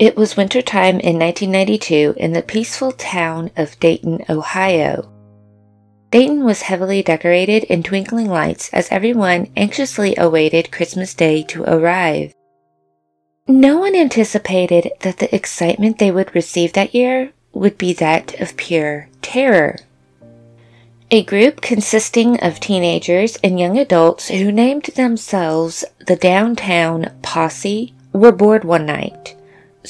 It was wintertime in 1992 in the peaceful town of Dayton, Ohio. Dayton was heavily decorated in twinkling lights as everyone anxiously awaited Christmas Day to arrive. No one anticipated that the excitement they would receive that year would be that of pure terror. A group consisting of teenagers and young adults who named themselves the Downtown Posse were bored one night.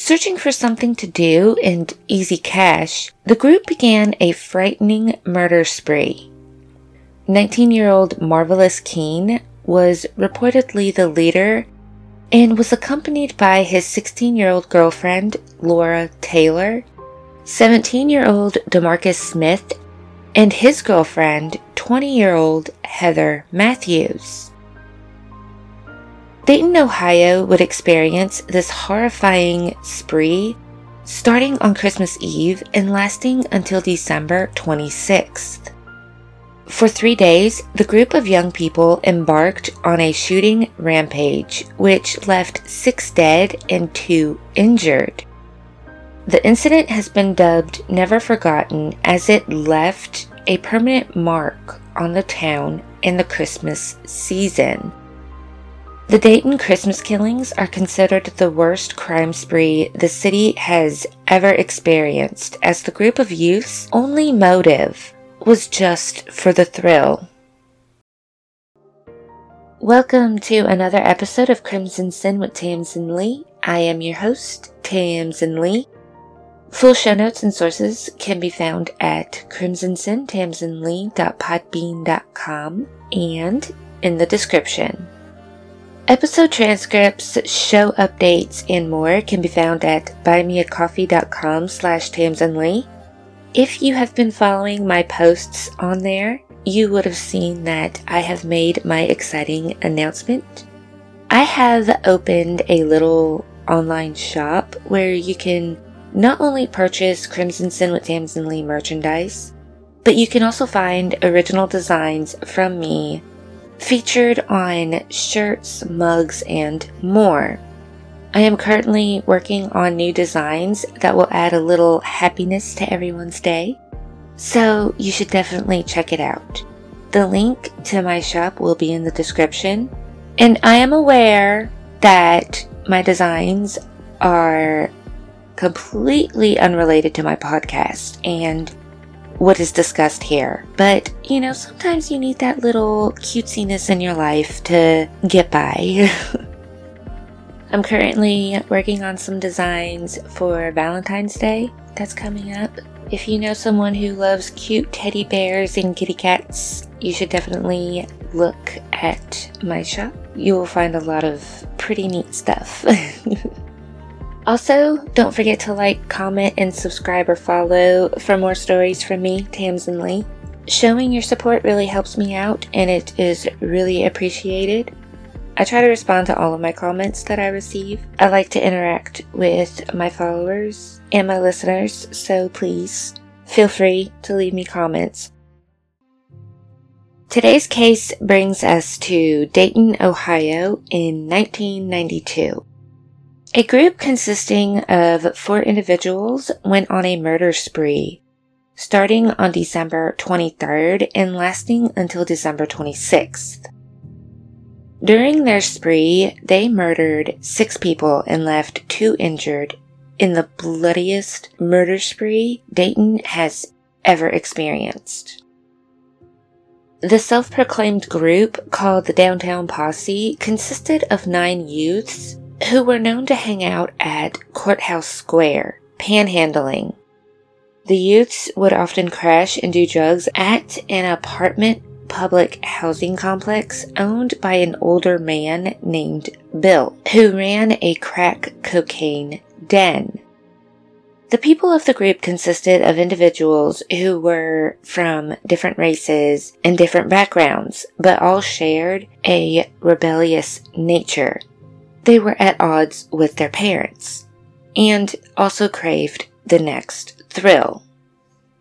Searching for something to do and easy cash, the group began a frightening murder spree. 19 year old Marvallous Keene was reportedly the leader and was accompanied by his 16 year old girlfriend, Laura Taylor, 17 year old Demarcus Smith, and his girlfriend, 20 year old Heather Matthews. Dayton, Ohio would experience this horrifying spree starting on Christmas Eve and lasting until December 26th. For three days, the group of young people embarked on a shooting rampage, which left six dead and two injured. The incident has been dubbed Never Forgotten as it left a permanent mark on the town in the Christmas season. The Dayton Christmas killings are considered the worst crime spree the city has ever experienced, as the group of youth's only motive was just for the thrill. Welcome to another episode of Crimson Sin with Tamsin Leigh. I am your host, Tamsin Leigh. Full show notes and sources can be found at crimsonsintamsinlee.podbean.com and in the description. Episode transcripts, show updates, and more can be found at buymeacoffee.com slash tamsinlee. If you have been following my posts on there, you would have seen that I have made my exciting announcement. I have opened a little online shop where you can not only purchase Crimson Sin with Tamsin Leigh merchandise, but you can also find original designs from me featured on shirts, mugs, and more. I am currently working on new designs that will add a little happiness to everyone's day, so you should definitely check it out. The link to my shop will be in the description, and I am aware that my designs are completely unrelated to my podcast, and what is discussed here. But, you know, sometimes you need that little cutesiness in your life to get by. I'm currently working on some designs for Valentine's Day that's coming up. If you know someone who loves cute teddy bears and kitty cats, you should definitely look at my shop. You will find a lot of pretty neat stuff. Also, don't forget to like, comment, and subscribe or follow for more stories from me, Tamsin Leigh. Showing your support really helps me out and it is really appreciated. I try to respond to all of my comments that I receive. I like to interact with my followers and my listeners, so please feel free to leave me comments. Today's case brings us to Dayton, Ohio in 1992. A group consisting of four individuals went on a murder spree, starting on December 23rd and lasting until December 26th. During their spree, they murdered six people and left two injured in the bloodiest murder spree Dayton has ever experienced. The self proclaimed group called the Downtown Posse consisted of nine youths who were known to hang out at Courthouse Square, panhandling. The youths would often crash and do drugs at an apartment public housing complex owned by an older man named Bill, who ran a crack cocaine den. The people of the group consisted of individuals who were from different races and different backgrounds, but all shared a rebellious nature they were at odds with their parents and also craved the next thrill.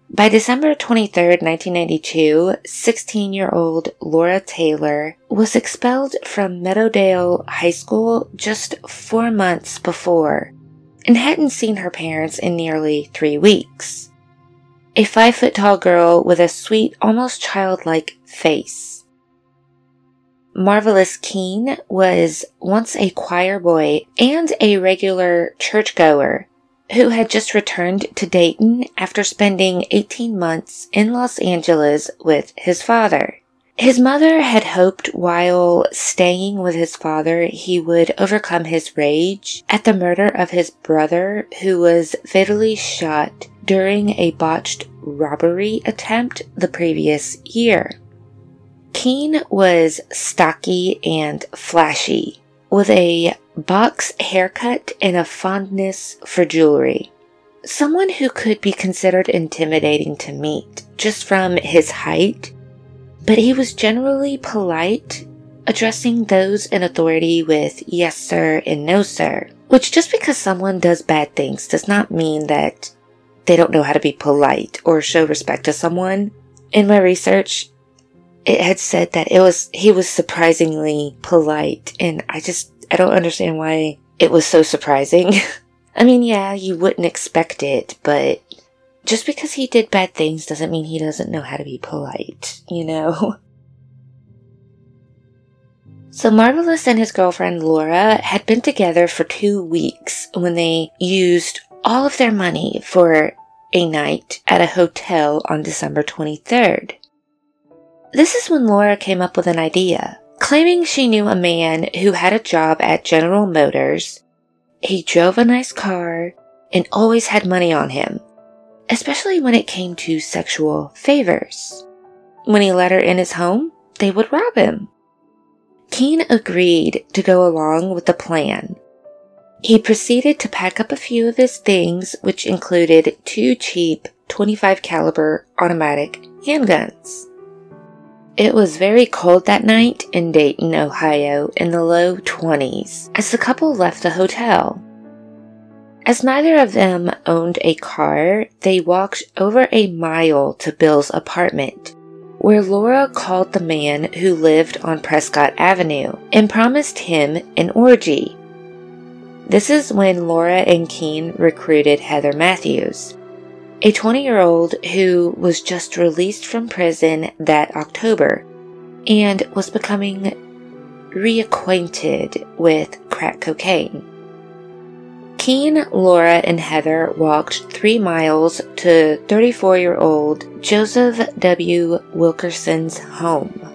By December 23, 1992, 16 year old Laura Taylor was expelled from Meadowdale High School just four months before and hadn't seen her parents in nearly three weeks. A five foot tall girl with a sweet, almost childlike face. Marvallous Keene was once a choir boy and a regular churchgoer who had just returned to Dayton after spending 18 months in Los Angeles with his father. His mother had hoped while staying with his father he would overcome his rage at the murder of his brother who was fatally shot during a botched robbery attempt the previous year. Keene was stocky and flashy, with a box haircut and a fondness for jewelry. Someone who could be considered intimidating to meet just from his height, but he was generally polite, addressing those in authority with yes sir and no sir, which just because someone does bad things does not mean that they don't know how to be polite or show respect to someone. In my research, it had said that it was he was surprisingly polite and I just I don't understand why it was so surprising. I mean, yeah, you wouldn't expect it, but just because he did bad things doesn't mean he doesn't know how to be polite, you know? So Marvallous and his girlfriend Laura had been together for two weeks when they used all of their money for a night at a hotel on December 23rd. This is when Laura came up with an idea. Claiming she knew a man who had a job at General Motors, he drove a nice car and always had money on him, especially when it came to sexual favors. When he let her in his home, they would rob him. Keene agreed to go along with the plan. He proceeded to pack up a few of his things, which included two cheap 25 caliber automatic handguns. It was very cold that night in Dayton, Ohio, in the low 20s, as the couple left the hotel. As neither of them owned a car, they walked over a mile to Bill's apartment, where Laura called the man who lived on Prescott Avenue and promised him an orgy. This is when Laura and Keene recruited Heather Matthews, a 20 year old who was just released from prison that October and was becoming reacquainted with crack cocaine. Keene, Laura, and Heather walked three miles to 34 year old Joseph W. Wilkerson's home.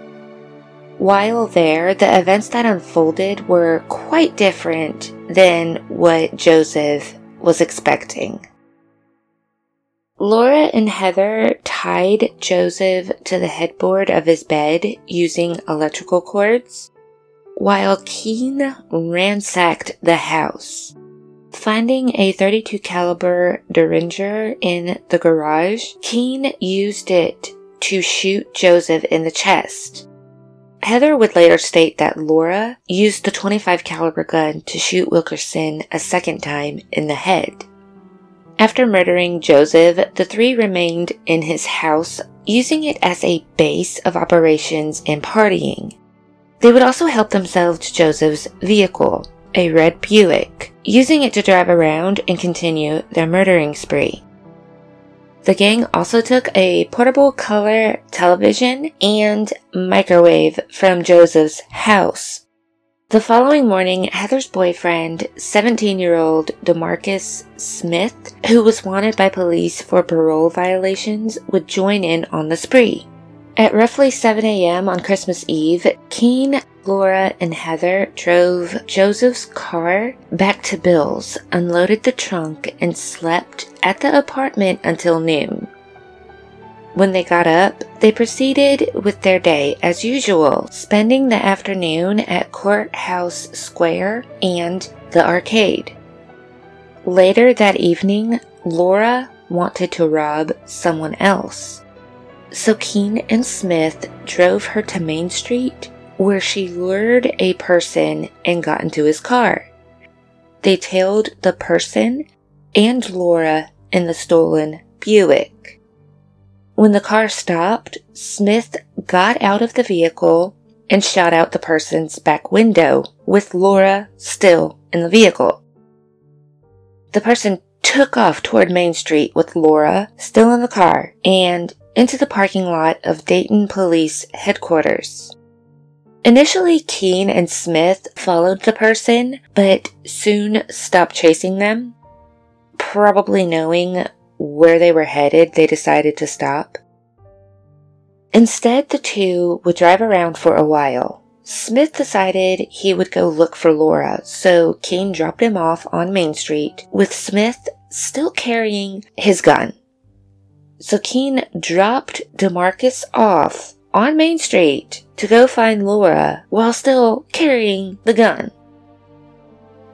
While there, the events that unfolded were quite different than what Joseph was expecting. Laura and Heather tied Joseph to the headboard of his bed using electrical cords, while Keene ransacked the house. Finding a 32 caliber Derringer in the garage, Keene used it to shoot Joseph in the chest. Heather would later state that Laura used the 25 caliber gun to shoot Wilkerson a second time in the head. After murdering Joseph, the three remained in his house, using it as a base of operations and partying. They would also help themselves to Joseph's vehicle, a red Buick, using it to drive around and continue their murdering spree. The gang also took a portable color television and microwave from Joseph's house the following morning, Heather's boyfriend, 17 year old Demarcus Smith, who was wanted by police for parole violations, would join in on the spree. At roughly 7 a.m. on Christmas Eve, Keene, Laura, and Heather drove Joseph's car back to Bill's, unloaded the trunk, and slept at the apartment until noon. When they got up, they proceeded with their day as usual, spending the afternoon at Courthouse Square and the arcade. Later that evening, Laura wanted to rob someone else. So Keene and Smith drove her to Main Street, where she lured a person and got into his car. They tailed the person and Laura in the stolen Buick. When the car stopped, Smith got out of the vehicle and shot out the person's back window with Laura still in the vehicle. the person took off toward Main Street with Laura still in the car and into the parking lot of Dayton Police Headquarters. Initially, Keene and Smith followed the person, but soon stopped chasing them. Probably knowing where they were headed, they decided to stop. Instead, the two would drive around for a while. Smith decided he would go look for Laura, so Keene dropped him off on Main Street with Smith still carrying his gun. So Keene dropped Demarcus off on Main Street to go find Laura while still carrying the gun.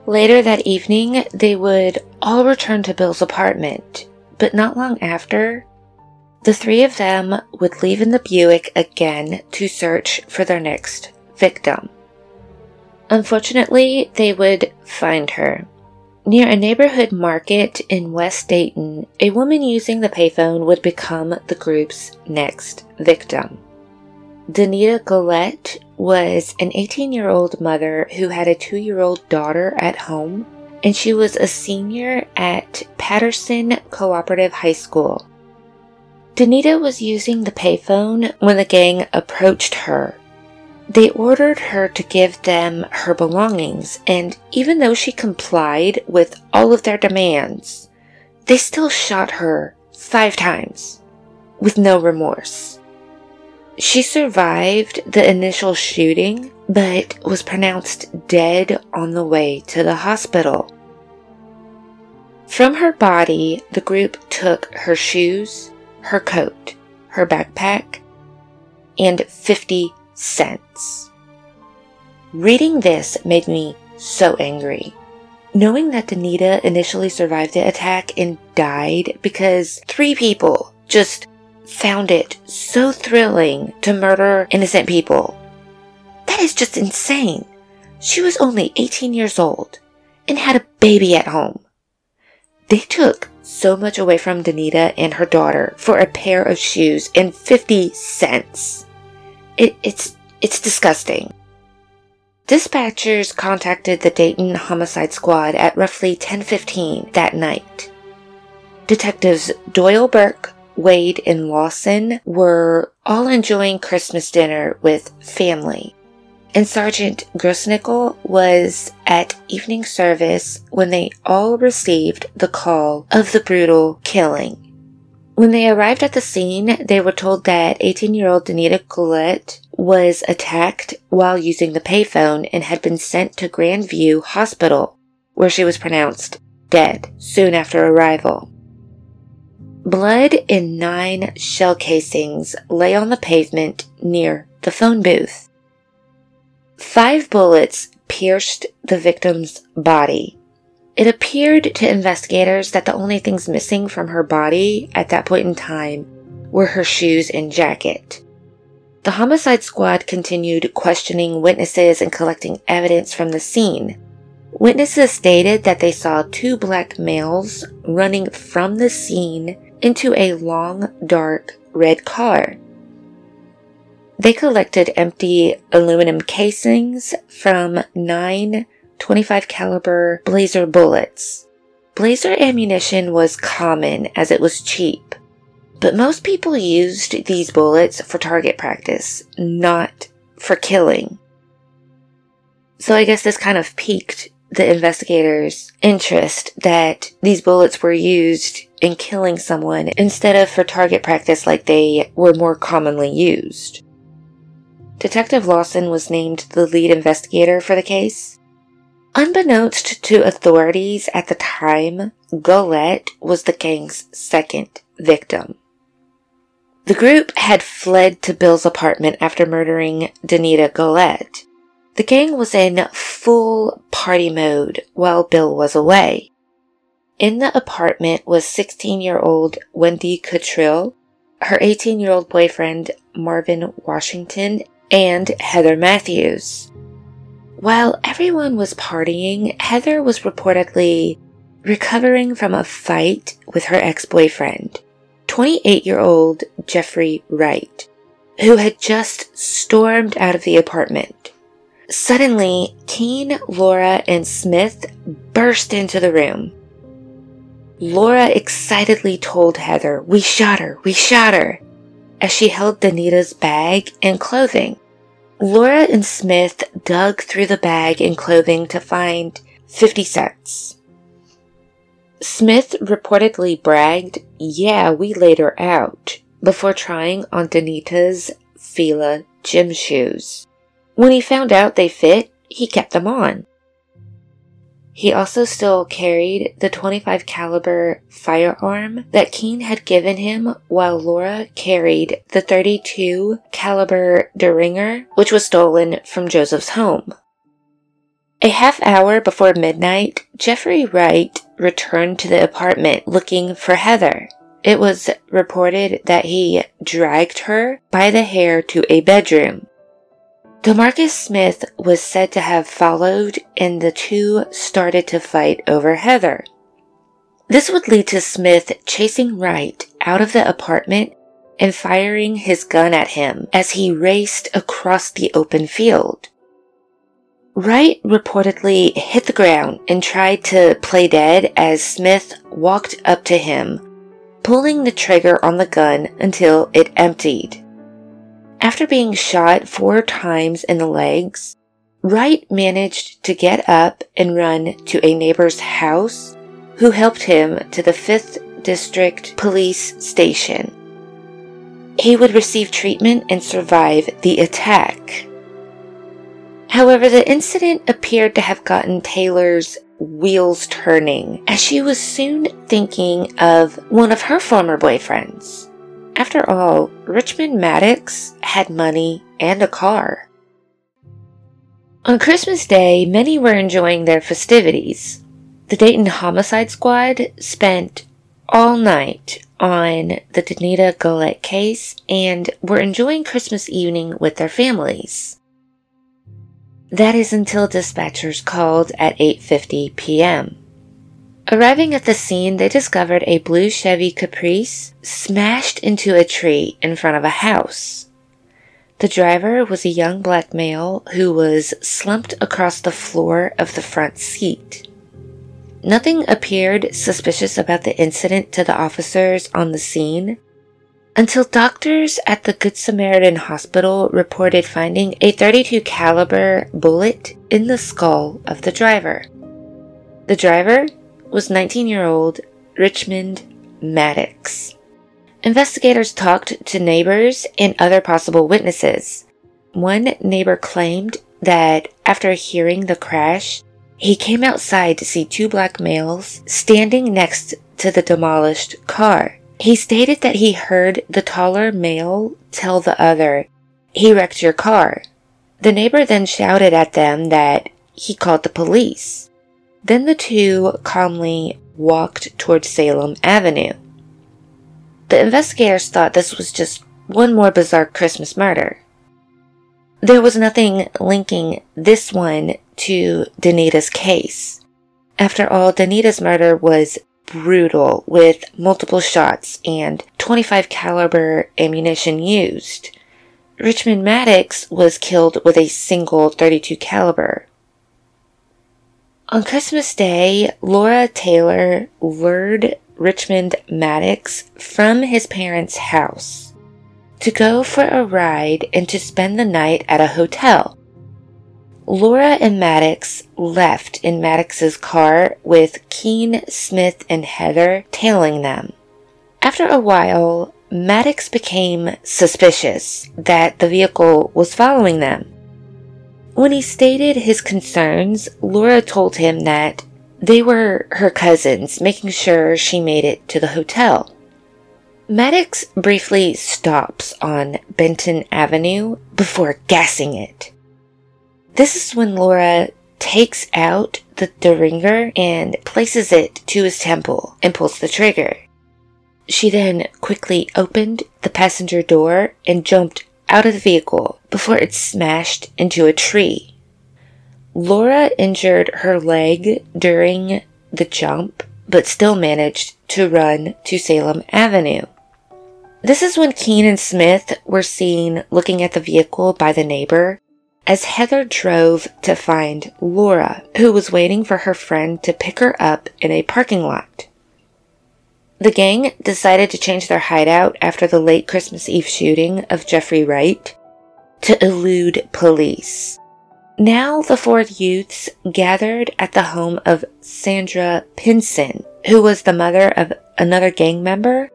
Later that evening, they would all return to Bill's apartment, but not long after, the three of them would leave in the Buick again to search for their next victim. Unfortunately, they would find her. Near a neighborhood market in West Dayton, a woman using the payphone would become the group's next victim. Danita Gullett was an 18 year old mother who had a two year old daughter at home, and she was a senior at Patterson Cooperative High School. Danita was using the payphone when the gang approached her. They ordered her to give them her belongings, and even though she complied with all of their demands, they still shot her five times with no remorse. She survived the initial shooting, but was pronounced dead on the way to the hospital. From her body, the group took her shoes, her coat, her backpack, and 50 cents. Reading this made me so angry. Knowing that Danita initially survived the attack and died because three people just found it so thrilling to murder innocent people. Is just insane. She was only 18 years old and had a baby at home. They took so much away from Danita and her daughter for a pair of shoes and 50 cents. It, it's, it's disgusting. Dispatchers contacted the Dayton Homicide Squad at roughly 10:15 that night. Detectives Doyle Burke, Wade, and Lawson were all enjoying Christmas dinner with family. And Sergeant Grossnickel was at evening service when they all received the call of the brutal killing. When they arrived at the scene, they were told that 18 year old Danita Gullett was attacked while using the payphone and had been sent to Grandview Hospital, where she was pronounced dead soon after arrival. Blood in nine shell casings lay on the pavement near the phone booth. Five bullets pierced the victim's body. It appeared to investigators that the only things missing from her body at that point in time were her shoes and jacket. The homicide squad continued questioning witnesses and collecting evidence from the scene. Witnesses stated that they saw two black males running from the scene into a long, dark red car. They collected empty aluminum casings from nine 25 caliber blazer bullets. Blazer ammunition was common as it was cheap, but most people used these bullets for target practice, not for killing. So I guess this kind of piqued the investigators' interest that these bullets were used in killing someone instead of for target practice like they were more commonly used. Detective Lawson was named the lead investigator for the case. Unbeknownst to authorities at the time, Gullett was the gang's second victim. The group had fled to Bill's apartment after murdering Danita Gullett. The gang was in full party mode while Bill was away. In the apartment was 16 year old Wendy Cottrill, her 18 year old boyfriend Marvin Washington, and Heather Matthews. While everyone was partying, Heather was reportedly recovering from a fight with her ex-boyfriend, 28 year old Jeffrey Wright, who had just stormed out of the apartment. Suddenly, Keene, Laura, and Smith burst into the room. Laura excitedly told Heather, We shot her, we shot her, as she held Danita's bag and clothing. Laura and Smith dug through the bag and clothing to find 50 cents. Smith reportedly bragged, Yeah, we laid her out, before trying on Danita's Fila gym shoes. When he found out they fit, he kept them on. He also still carried the 25 caliber firearm that Keene had given him while Laura carried the 32 caliber Derringer, which was stolen from Joseph's home. A half hour before midnight, Jeffrey Wright returned to the apartment looking for Heather. It was reported that he dragged her by the hair to a bedroom. Demarcus Smith was said to have followed and the two started to fight over Heather. This would lead to Smith chasing Wright out of the apartment and firing his gun at him as he raced across the open field. Wright reportedly hit the ground and tried to play dead as Smith walked up to him, pulling the trigger on the gun until it emptied. After being shot four times in the legs, Wright managed to get up and run to a neighbor's house who helped him to the 5th District Police Station. He would receive treatment and survive the attack. However, the incident appeared to have gotten Taylor's wheels turning as she was soon thinking of one of her former boyfriends. After all, Richmond Maddox had money and a car. On Christmas Day, many were enjoying their festivities. The Dayton Homicide Squad spent all night on the Danita Gullett case and were enjoying Christmas evening with their families. That is until dispatchers called at 8:50 p.m. Arriving at the scene, they discovered a blue Chevy Caprice smashed into a tree in front of a house. The driver was a young black male who was slumped across the floor of the front seat. Nothing appeared suspicious about the incident to the officers on the scene until doctors at the Good Samaritan Hospital reported finding a 32 caliber bullet in the skull of the driver. The driver was 19 year old Richmond Maddox. Investigators talked to neighbors and other possible witnesses. One neighbor claimed that after hearing the crash, he came outside to see two black males standing next to the demolished car. He stated that he heard the taller male tell the other, He wrecked your car. The neighbor then shouted at them that he called the police. Then the two calmly walked toward Salem Avenue. The investigators thought this was just one more bizarre Christmas murder. There was nothing linking this one to Danita's case. After all, Danita's murder was brutal with multiple shots and 25 caliber ammunition used. Richmond Maddox was killed with a single 32 caliber. On Christmas Day, Laura Taylor lured Richmond Maddox from his parents' house to go for a ride and to spend the night at a hotel. Laura and Maddox left in Maddox's car with Keene, Smith, and Heather tailing them. After a while, Maddox became suspicious that the vehicle was following them. When he stated his concerns, Laura told him that they were her cousins, making sure she made it to the hotel. Maddox briefly stops on Benton Avenue before gassing it. This is when Laura takes out the Derringer and places it to his temple and pulls the trigger. She then quickly opened the passenger door and jumped out of the vehicle before it smashed into a tree. Laura injured her leg during the jump, but still managed to run to Salem Avenue. This is when Keene and Smith were seen looking at the vehicle by the neighbor as Heather drove to find Laura, who was waiting for her friend to pick her up in a parking lot. The gang decided to change their hideout after the late Christmas Eve shooting of Jeffrey Wright to elude police. Now the four youths gathered at the home of Sandra Pinson, who was the mother of another gang member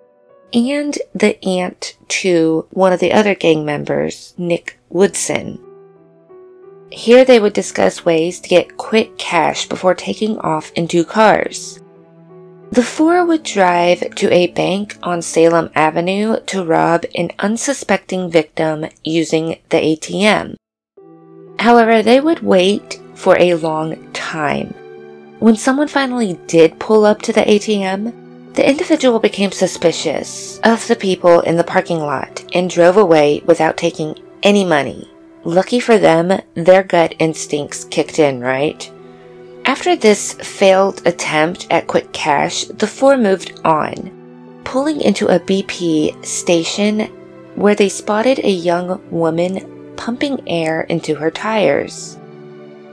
and the aunt to one of the other gang members, Nick Woodson. Here they would discuss ways to get quick cash before taking off in two cars. The four would drive to a bank on Salem Avenue to rob an unsuspecting victim using the ATM. However, they would wait for a long time. When someone finally did pull up to the ATM, the individual became suspicious of the people in the parking lot and drove away without taking any money. Lucky for them, their gut instincts kicked in, right? After this failed attempt at quick cash, the four moved on, pulling into a BP station where they spotted a young woman pumping air into her tires.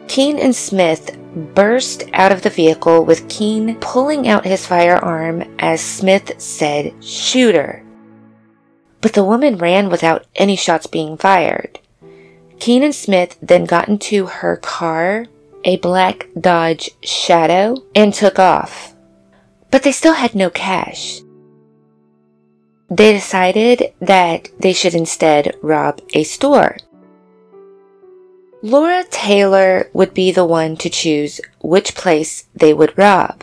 Keene and Smith burst out of the vehicle with Keene pulling out his firearm as Smith said, Shoot her. But the woman ran without any shots being fired. Keene and Smith then got into her car a black Dodge Shadow and took off. But they still had no cash. They decided that they should instead rob a store. Laura Taylor would be the one to choose which place they would rob.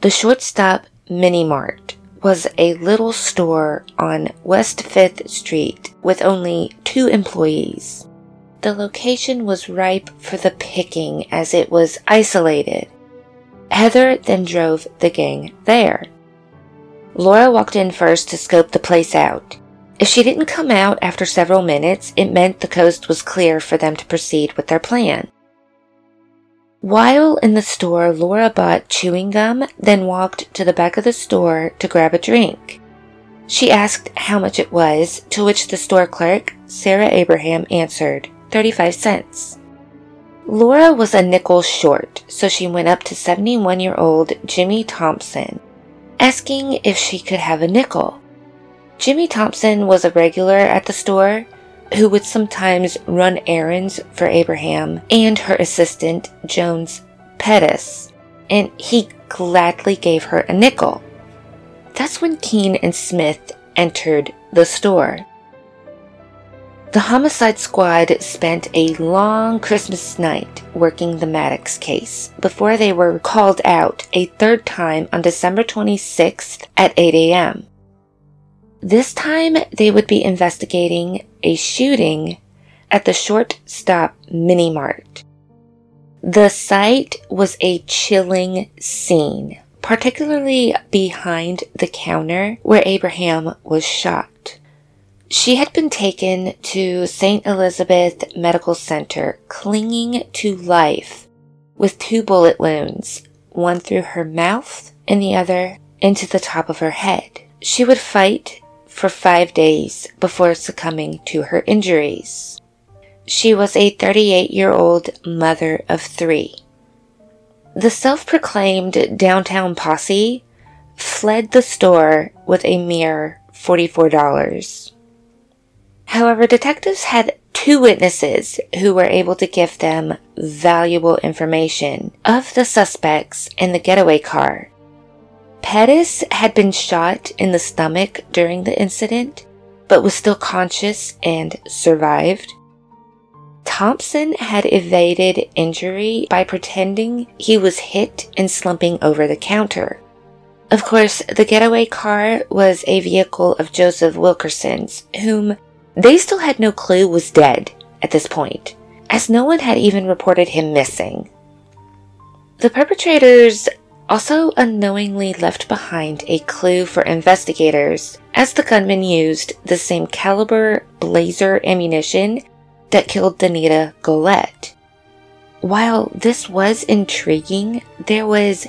The shortstop Mini Mart was a little store on West 5th Street with only two employees. The location was ripe for the picking as it was isolated. Heather then drove the gang there. Laura walked in first to scope the place out. If she didn't come out after several minutes, it meant the coast was clear for them to proceed with their plan. While in the store, Laura bought chewing gum, then walked to the back of the store to grab a drink. She asked how much it was, to which the store clerk, Sarah Abraham, answered, 35 cents. Laura was a nickel short, so she went up to 71 year old Jimmy Thompson, asking if she could have a nickel. Jimmy Thompson was a regular at the store who would sometimes run errands for Abraham and her assistant, Jones Pettis, and he gladly gave her a nickel. That's when Keene and Smith entered the store. The homicide squad spent a long Christmas night working the Maddox case before they were called out a third time on December 26th at 8 a.m. This time they would be investigating a shooting at the short stop mini mart. The site was a chilling scene, particularly behind the counter where Abraham was shot. She had been taken to St. Elizabeth Medical Center, clinging to life, with two bullet wounds, one through her mouth and the other into the top of her head. She would fight for five days before succumbing to her injuries. She was a 38 year old mother of three. The self proclaimed downtown posse fled the store with a mere $44. However, detectives had two witnesses who were able to give them valuable information of the suspects in the getaway car. Pettis had been shot in the stomach during the incident, but was still conscious and survived. Thompson had evaded injury by pretending he was hit and slumping over the counter. Of course, the getaway car was a vehicle of Joseph Wilkerson's, whom they still had no clue was dead at this point, as no one had even reported him missing. The perpetrators also unknowingly left behind a clue for investigators as the gunman used the same caliber blazer ammunition that killed Danita Gullett. While this was intriguing, there was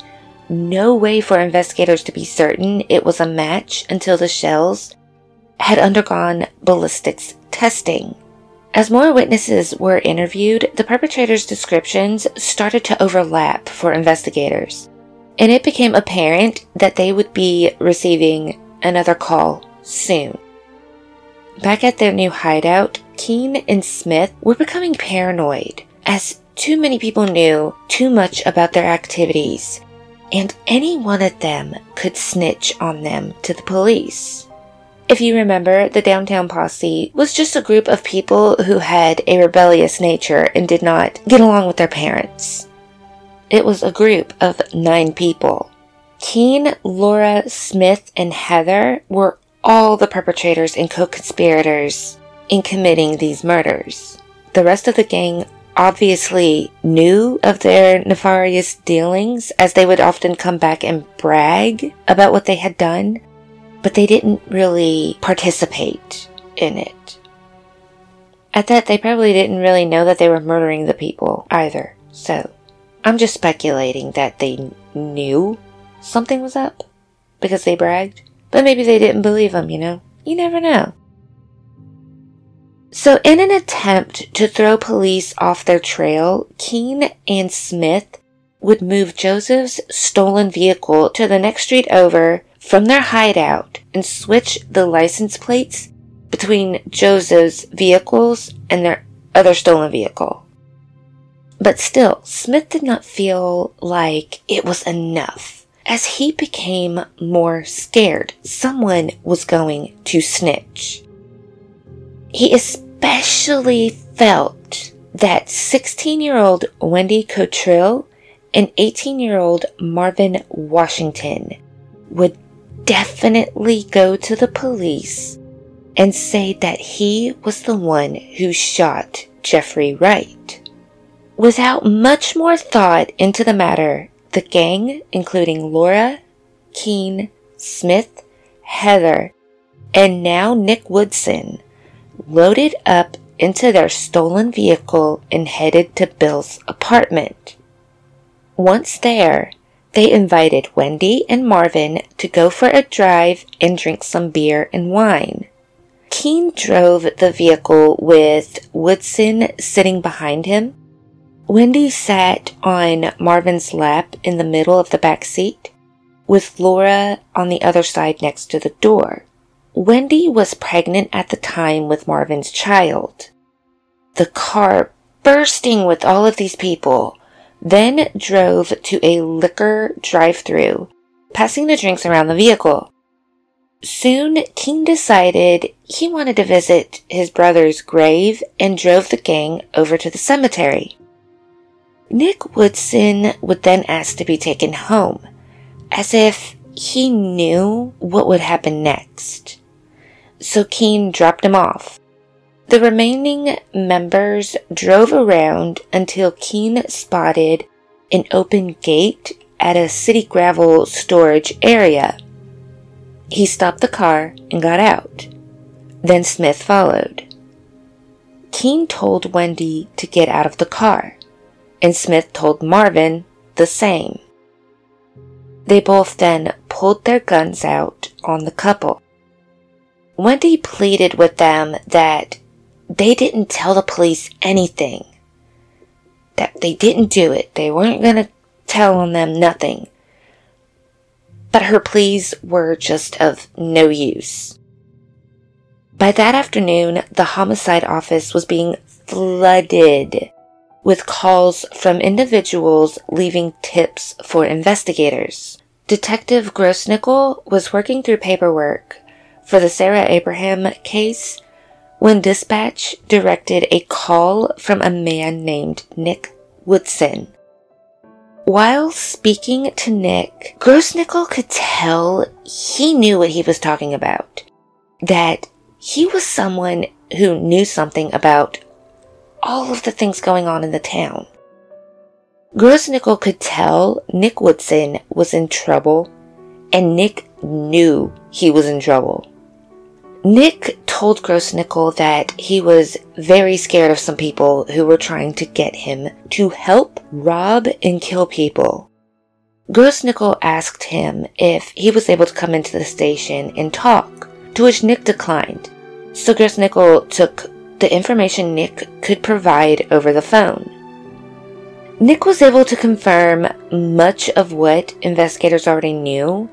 no way for investigators to be certain it was a match until the shells had undergone ballistics testing. As more witnesses were interviewed, the perpetrators' descriptions started to overlap for investigators. and it became apparent that they would be receiving another call soon. Back at their new hideout, Keene and Smith were becoming paranoid as too many people knew too much about their activities, and any one of them could snitch on them to the police. If you remember, the downtown posse was just a group of people who had a rebellious nature and did not get along with their parents. It was a group of nine people. Keene, Laura, Smith, and Heather were all the perpetrators and co conspirators in committing these murders. The rest of the gang obviously knew of their nefarious dealings, as they would often come back and brag about what they had done, but they didn't really participate in it. At that, they probably didn't really know that they were murdering the people either, so I'm just speculating that they knew something was up because they bragged, but maybe they didn't believe them, you know? You never know. So, in an attempt to throw police off their trail, Keene and Smith would move Joseph's stolen vehicle to the next street over from their hideout and switch the license plates between Joseph's vehicles and their other stolen vehicle. But still, Smith did not feel like it was enough. As he became more scared, someone was going to snitch. He especially felt that 16 year old Wendy Cottrill and 18 year old Marvin Washington would definitely go to the police and say that he was the one who shot Jeffrey Wright. Without much more thought into the matter, the gang, including Laura, Keene, Smith, Heather, and now Nick Woodson, loaded up into their stolen vehicle and headed to Bill's apartment. Once there, they invited Wendy and Marvin to go for a drive and drink some beer and wine. Keene drove the vehicle with Woodson sitting behind him. Wendy sat on Marvin's lap in the middle of the back seat, with Laura on the other side next to the door. Wendy was pregnant at the time with Marvin's child. The car bursting with all of these people then drove to a liquor drive through, passing the drinks around the vehicle. Soon, Keene decided he wanted to visit his brother's grave and drove the gang over to the cemetery. Nick Woodson would then ask to be taken home, as if he knew what would happen next. So Keene dropped him off. The remaining members drove around until Keene spotted an open gate at a city gravel storage area. He stopped the car and got out. Then Smith followed. Keene told Wendy to get out of the car, and Smith told Marvin the same. They both then pulled their guns out on the couple. Wendy pleaded with them that they didn't tell the police anything. That they didn't do it. They weren't going to tell on them nothing. But her pleas were just of no use. By that afternoon, the homicide office was being flooded with calls from individuals leaving tips for investigators. Detective Grossnickel was working through paperwork for the Sarah Abraham case when dispatch directed a call from a man named Nick Woodson. While speaking to Nick, Grossnickel could tell he knew what he was talking about. That he was someone who knew something about all of the things going on in the town. Grossnickel could tell Nick Woodson was in trouble, and Nick knew he was in trouble. Nick told Grossnickel that he was very scared of some people who were trying to get him to help rob and kill people. Grossnickel asked him if he was able to come into the station and talk, to which Nick declined. So Grossnickel took the information Nick could provide over the phone. Nick was able to confirm much of what investigators already knew,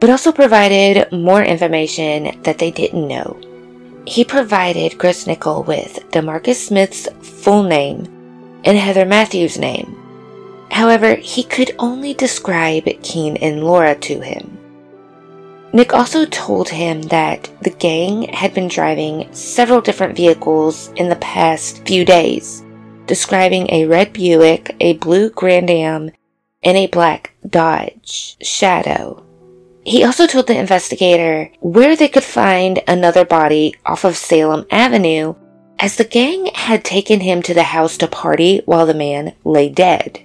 but also provided more information that they didn't know. He provided Grossnickel with Demarcus Smith's full name and Heather Matthews' name. However, he could only describe Keene and Laura to him. Nick also told him that the gang had been driving several different vehicles in the past few days, describing a red Buick, a blue Grand Am, and a black Dodge Shadow. He also told the investigator where they could find another body off of Salem Avenue, as the gang had taken him to the house to party while the man lay dead.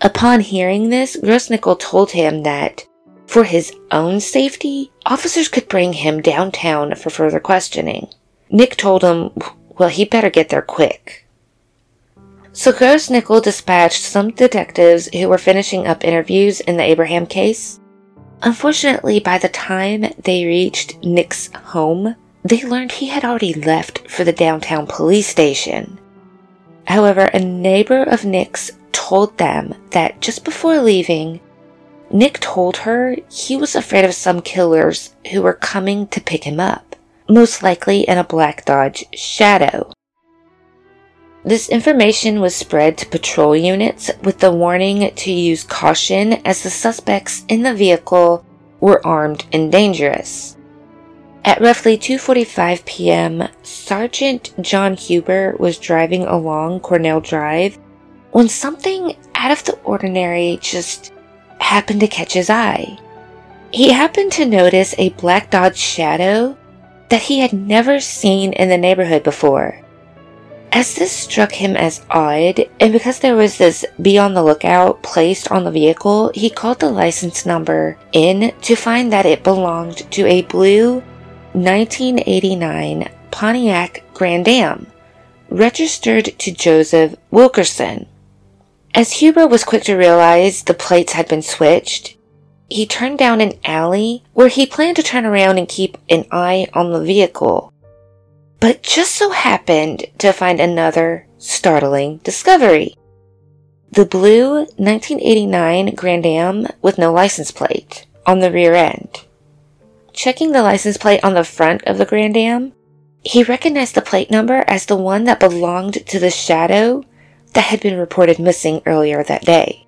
Upon hearing this, Grossnickel told him that for his own safety, officers could bring him downtown for further questioning. Nick told him, well, he better get there quick. So Grossnickel dispatched some detectives who were finishing up interviews in the Abraham case. Unfortunately, by the time they reached Nick's home, they learned he had already left for the downtown police station. However, a neighbor of Nick's told them that just before leaving, Nick told her he was afraid of some killers who were coming to pick him up, most likely in a black Dodge Shadow. This information was spread to patrol units with the warning to use caution as the suspects in the vehicle were armed and dangerous. At roughly 2:45 p.m., Sergeant John Huber was driving along Cornell Drive when something out of the ordinary just happened to catch his eye. He happened to notice a black Dodge Shadow that he had never seen in the neighborhood before. As this struck him as odd, and because there was this be on the lookout placed on the vehicle, he called the license number in to find that it belonged to a blue 1989 Pontiac Grand Am, registered to Joseph Wilkerson. As Huber was quick to realize the plates had been switched, he turned down an alley where he planned to turn around and keep an eye on the vehicle. But just so happened to find another startling discovery. The blue 1989 Grand Am with no license plate on the rear end. Checking the license plate on the front of the Grand Am, he recognized the plate number as the one that belonged to the Shadow that had been reported missing earlier that day.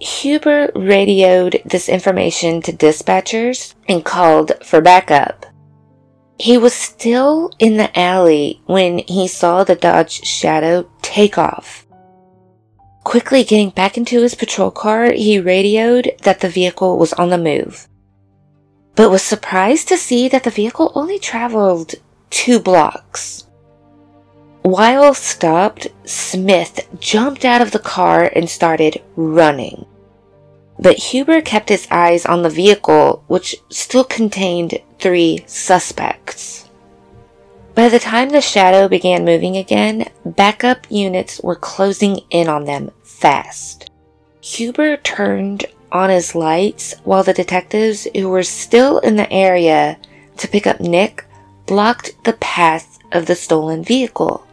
Huber radioed this information to dispatchers and called for backup. He was still in the alley when he saw the Dodge Shadow take off. Quickly getting back into his patrol car, he radioed that the vehicle was on the move, but was surprised to see that the vehicle only traveled two blocks. While stopped, Smith jumped out of the car and started running. But Huber kept his eyes on the vehicle, which still contained three suspects. By the time the shadow began moving again, backup units were closing in on them fast. Huber turned on his lights while the detectives who were still in the area to pick up Nick blocked the path of the stolen vehicle.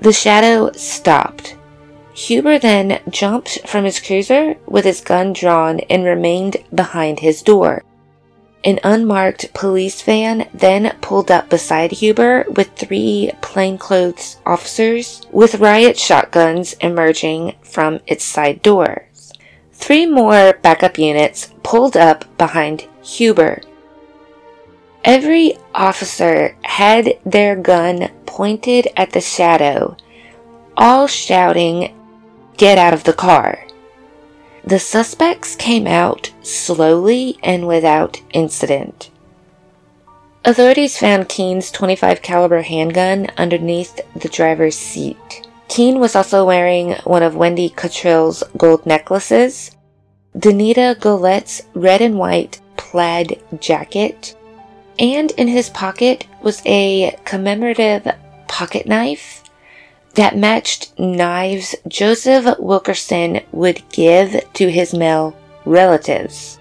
The shadow stopped. Huber then jumped from his cruiser with his gun drawn and remained behind his door. An unmarked police van then pulled up beside Huber with three plainclothes officers with riot shotguns emerging from its side doors. Three more backup units pulled up behind Huber. Every officer had their gun pointed at the shadow, all shouting, Get out of the car. The suspects came out slowly and without incident. Authorities found Keene's 25 caliber handgun underneath the driver's seat. Keene was also wearing one of Wendy Cottrill's gold necklaces, Danita Gullett's red and white plaid jacket, and in his pocket was a commemorative pocket knife that matched knives Joseph Wilkerson would give to his male relatives.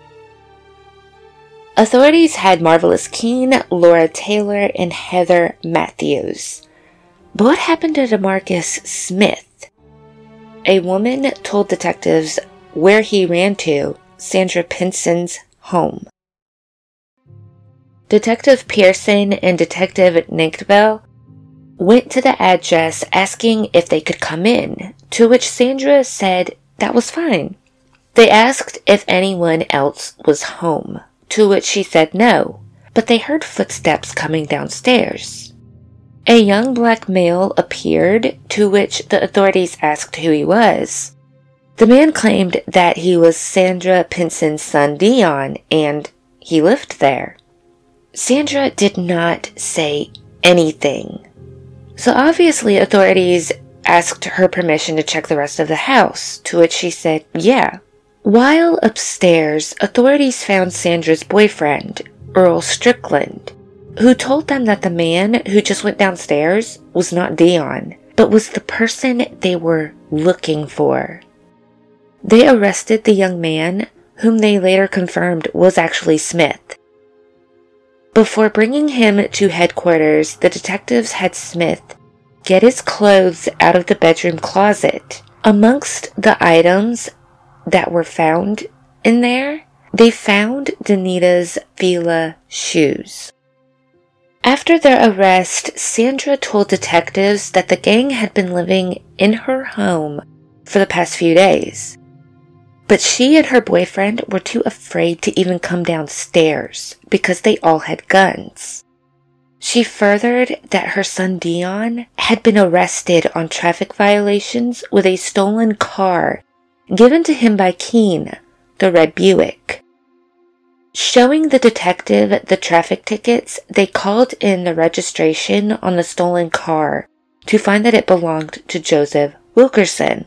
Authorities had Marvallous Keene, Laura Taylor, and Heather Matthews. But what happened to Demarcus Smith? a woman told detectives where he ran to Sandra Pinson's home. Detective Pearson and Detective Nankbell went to the address asking if they could come in, to which Sandra said that was fine. They asked if anyone else was home, to which she said no, but they heard footsteps coming downstairs. A young black male appeared, to which the authorities asked who he was. The man claimed that he was Sandra Pinson's son Dion and he lived there. Sandra did not say anything. So obviously, authorities asked her permission to check the rest of the house, to which she said, yeah. While upstairs, authorities found Sandra's boyfriend, Earl Strickland, who told them that the man who just went downstairs was not Dion, but was the person they were looking for. They arrested the young man, whom they later confirmed was actually Smith. Before bringing him to headquarters, the detectives had Smith get his clothes out of the bedroom closet. Amongst the items that were found in there, they found Danita's Fila shoes. After their arrest, Sandra told detectives that the gang had been living in her home for the past few days. But she and her boyfriend were too afraid to even come downstairs because they all had guns. She furthered that her son Dion had been arrested on traffic violations with a stolen car given to him by Keene, the red Buick. Showing the detective the traffic tickets, they called in the registration on the stolen car to find that it belonged to Joseph Wilkerson.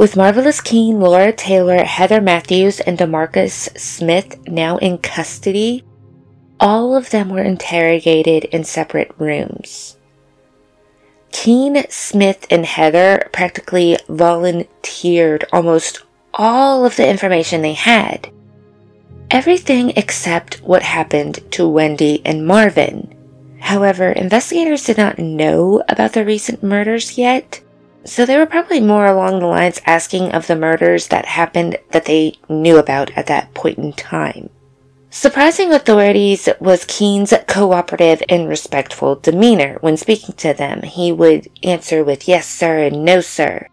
With Marvallous Keene, Laura Taylor, Heather Matthews, and Demarcus Smith now in custody, all of them were interrogated in separate rooms. Keene, Smith, and Heather practically volunteered almost all of the information they had. Everything except what happened to Wendy and Marvin. However, investigators did not know about the recent murders yet, so they were probably more along the lines asking of the murders that happened that they knew about at that point in time. Surprising authorities was Keene's cooperative and respectful demeanor when speaking to them. He would answer with yes, sir, and no, sir.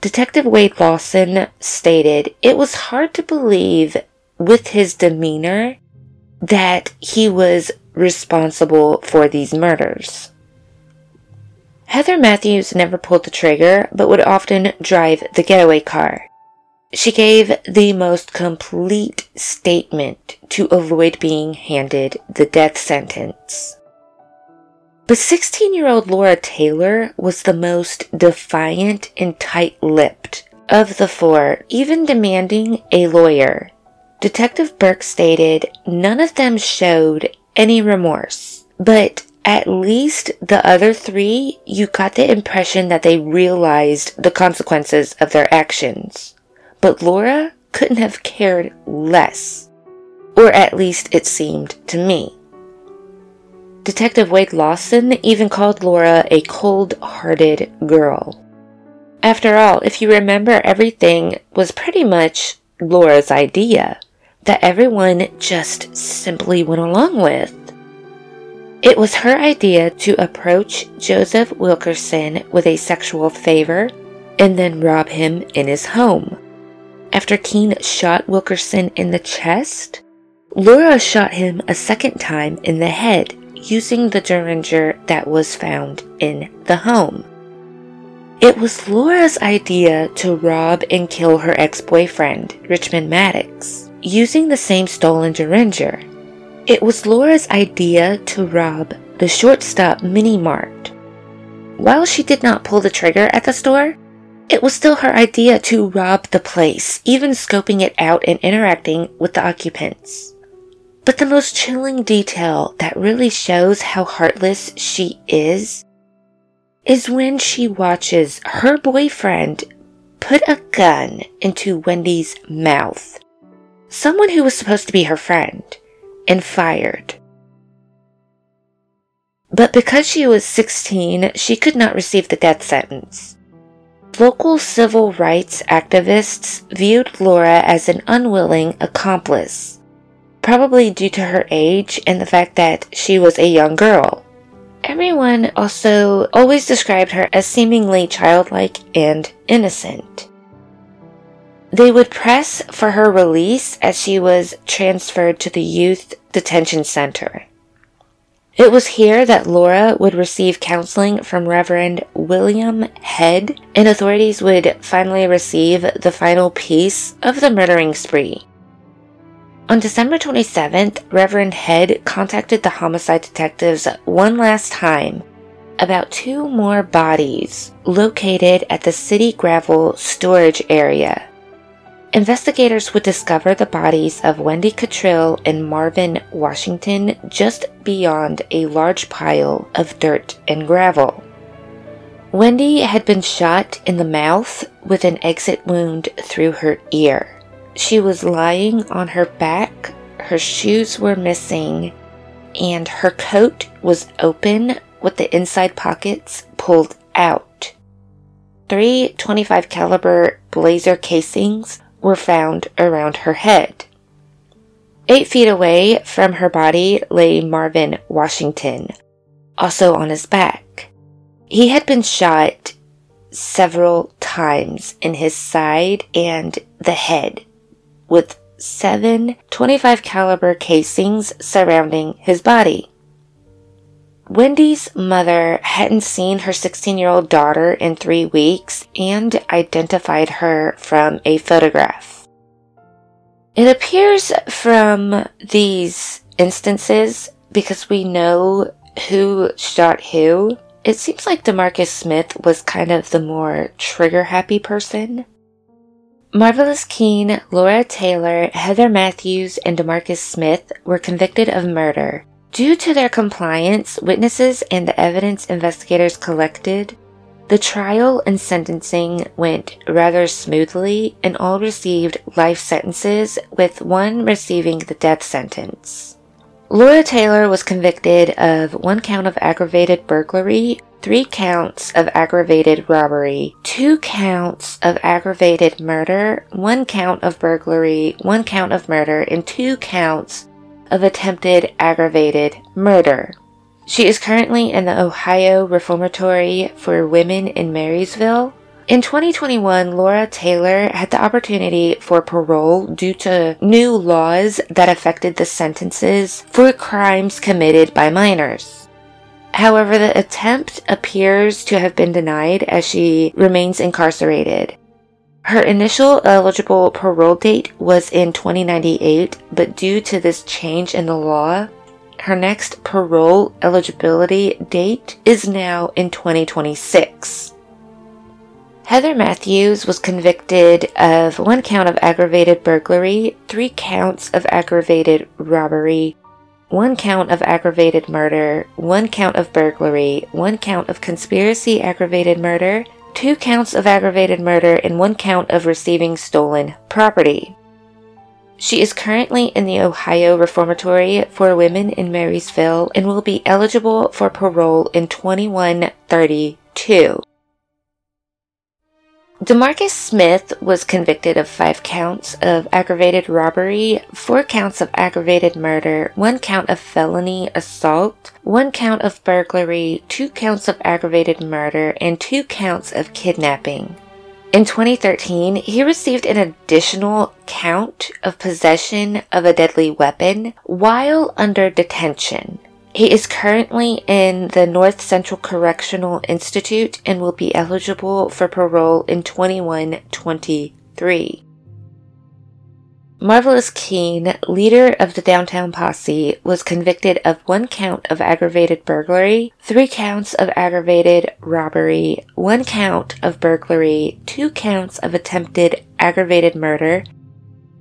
Detective Wade Lawson stated it was hard to believe with his demeanor that he was responsible for these murders. Heather Matthews never pulled the trigger, but would often drive the getaway car. She gave the most complete statement to avoid being handed the death sentence. But 16 year old Laura Taylor was the most defiant and tight lipped of the four, even demanding a lawyer. Detective Burke stated none of them showed any remorse, but at least the other three, you got the impression that they realized the consequences of their actions. But Laura couldn't have cared less. Or at least it seemed to me. Detective Wade Lawson even called Laura a cold hearted girl. After all, if you remember, everything was pretty much Laura's idea that everyone just simply went along with. It was her idea to approach Joseph Wilkerson with a sexual favor and then rob him in his home. After Keene shot Wilkerson in the chest, Laura shot him a second time in the head using the Derringer that was found in the home. It was Laura's idea to rob and kill her ex boyfriend, Richmond Maddox, using the same stolen Derringer. It was Laura's idea to rob the shortstop mini mart. While she did not pull the trigger at the store, it was still her idea to rob the place, even scoping it out and interacting with the occupants. But the most chilling detail that really shows how heartless she is is when she watches her boyfriend put a gun into Wendy's mouth. Someone who was supposed to be her friend and fired. But because she was 16, she could not receive the death sentence. local civil rights activists viewed Laura as an unwilling accomplice, probably due to her age and the fact that she was a young girl. Everyone also always described her as seemingly childlike and innocent. They would press for her release as she was transferred to the Youth Detention Center. It was here that Laura would receive counseling from Reverend William Head, and authorities would finally receive the final piece of the murdering spree. On December 27th, Reverend Head contacted the homicide detectives one last time about two more bodies located at the city gravel storage area. Investigators would discover the bodies of Wendy Cottrill and Marvin Washington just beyond a large pile of dirt and gravel. Wendy had been shot in the mouth with an exit wound through her ear. She was lying on her back, her shoes were missing, and her coat was open with the inside pockets pulled out. Three 25 caliber blazer casings were found around her head. Eight feet away from her body lay Marvin Washington, also on his back. He had been shot several times in his side and the head with seven 25 caliber casings surrounding his body. Wendy's mother hadn't seen her 16 year old daughter in three weeks and identified her from a photograph. It appears from these instances, because we know who shot who, it seems like Demarcus Smith was kind of the more trigger happy person. Marvallous Keene, Laura Taylor, Heather Matthews, and Demarcus Smith were convicted of murder Due to their compliance, witnesses, and the evidence investigators collected, the trial and sentencing went rather smoothly and all received life sentences, with one receiving the death sentence. Laura Taylor was convicted of one count of aggravated burglary, three counts of aggravated robbery, two counts of aggravated murder, one count of burglary, one count of murder, and two counts of attempted aggravated murder. She is currently in the Ohio Reformatory for Women in Marysville. In 2021, Laura Taylor had the opportunity for parole due to new laws that affected the sentences for crimes committed by minors. However, the attempt appears to have been denied as she remains incarcerated. Her initial eligible parole date was in 2098, but due to this change in the law, her next parole eligibility date is now in 2026. Heather Matthews was convicted of one count of aggravated burglary, three counts of aggravated robbery, one count of aggravated murder, one count of burglary, one count of conspiracy aggravated murder, two counts of aggravated murder, and one count of receiving stolen property. She is currently in the Ohio Reformatory for Women in Marysville and will be eligible for parole in 2132. Demarcus Smith was convicted of five counts of aggravated robbery, four counts of aggravated murder, one count of felony assault, one count of burglary, two counts of aggravated murder, and two counts of kidnapping. In 2013, he received an additional count of possession of a deadly weapon while under detention. He is currently in the North Central Correctional Institute and will be eligible for parole in 2123. Marvallous Keene, leader of the downtown posse, was convicted of one count of aggravated burglary, three counts of aggravated robbery, one count of burglary, two counts of attempted aggravated murder,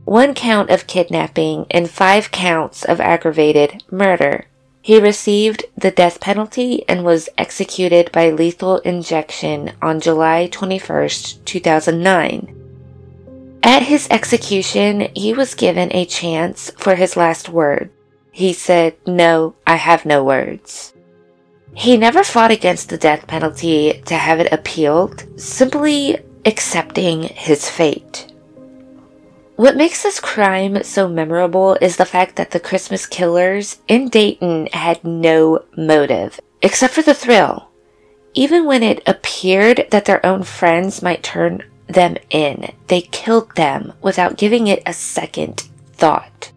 one count of kidnapping, and five counts of aggravated murder. He received the death penalty and was executed by lethal injection on July 21, 2009. At his execution, he was given a chance for his last word. He said, No, I have no words. He never fought against the death penalty to have it appealed, simply accepting his fate. What makes this crime so memorable is the fact that the Christmas killers in Dayton had no motive, except for the thrill. Even when it appeared that their own friends might turn them in, they killed them without giving it a second thought.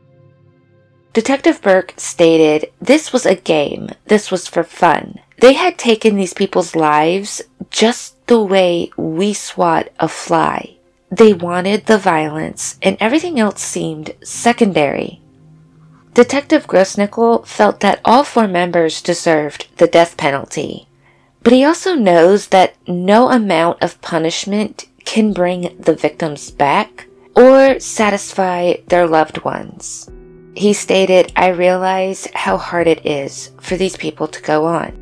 Detective Burke stated this was a game, this was for fun. They had taken these people's lives just the way we swat a fly. They wanted the violence, and everything else seemed secondary. Detective Grossnickel felt that all four members deserved the death penalty. But he also knows that no amount of punishment can bring the victims back or satisfy their loved ones. He stated, I realize how hard it is for these people to go on.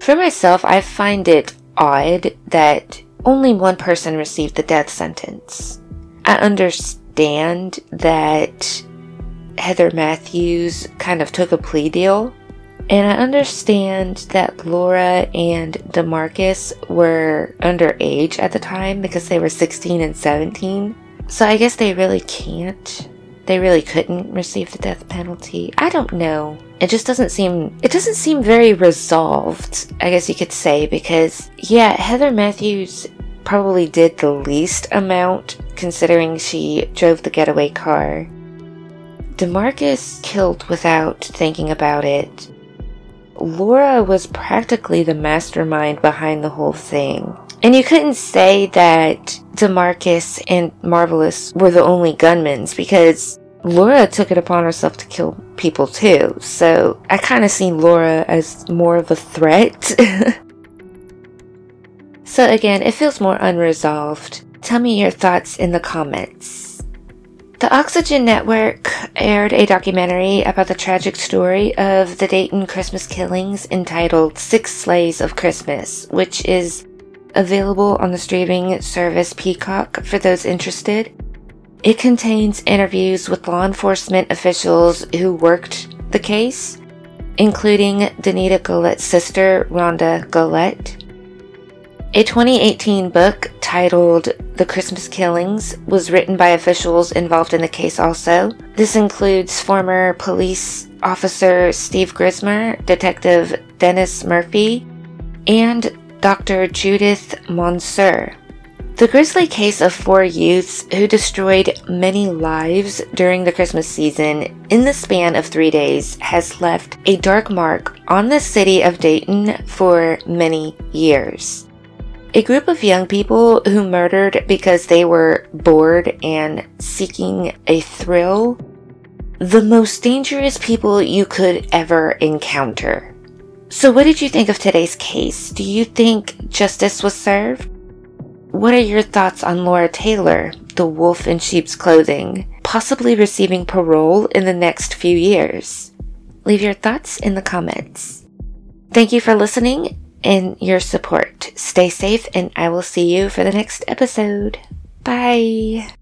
For myself, I find it odd that only one person received the death sentence. I understand that Heather Matthews kind of took a plea deal, and I understand that Laura and Demarcus were underage at the time because they were 16 and 17. So I guess they really can't they really couldn't receive the death penalty. I don't know. It just doesn't seem it doesn't seem very resolved, I guess you could say, because yeah, Heather Matthews probably did the least amount considering she drove the getaway car. Demarcus killed without thinking about it. Laura was practically the mastermind behind the whole thing. And you couldn't say that Demarcus and Marvallous were the only gunmen because Laura took it upon herself to kill people too. So I kind of see Laura as more of a threat. so again, it feels more unresolved. Tell me your thoughts in the comments. The Oxygen Network aired a documentary about the tragic story of the Dayton Christmas killings entitled Six Sleighs of Christmas, which is available on the streaming service Peacock for those interested. It contains interviews with law enforcement officials who worked the case, including Danita Gullett's sister, Rhonda Golet. A 2018 book titled The Christmas Killings was written by officials involved in the case also. This includes former police officer Steve Grismer, Detective Dennis Murphy, and Dr. Judith Monser. The grisly case of four youths who destroyed many lives during the Christmas season in the span of three days has left a dark mark on the city of Dayton for many years. A group of young people who murdered because they were bored and seeking a thrill. The most dangerous people you could ever encounter. So, what did you think of today's case? Do you think justice was served? What are your thoughts on Laura Taylor, the wolf in sheep's clothing, possibly receiving parole in the next few years? Leave your thoughts in the comments. Thank you for listening and your support. Stay safe, and I will see you for the next episode. Bye.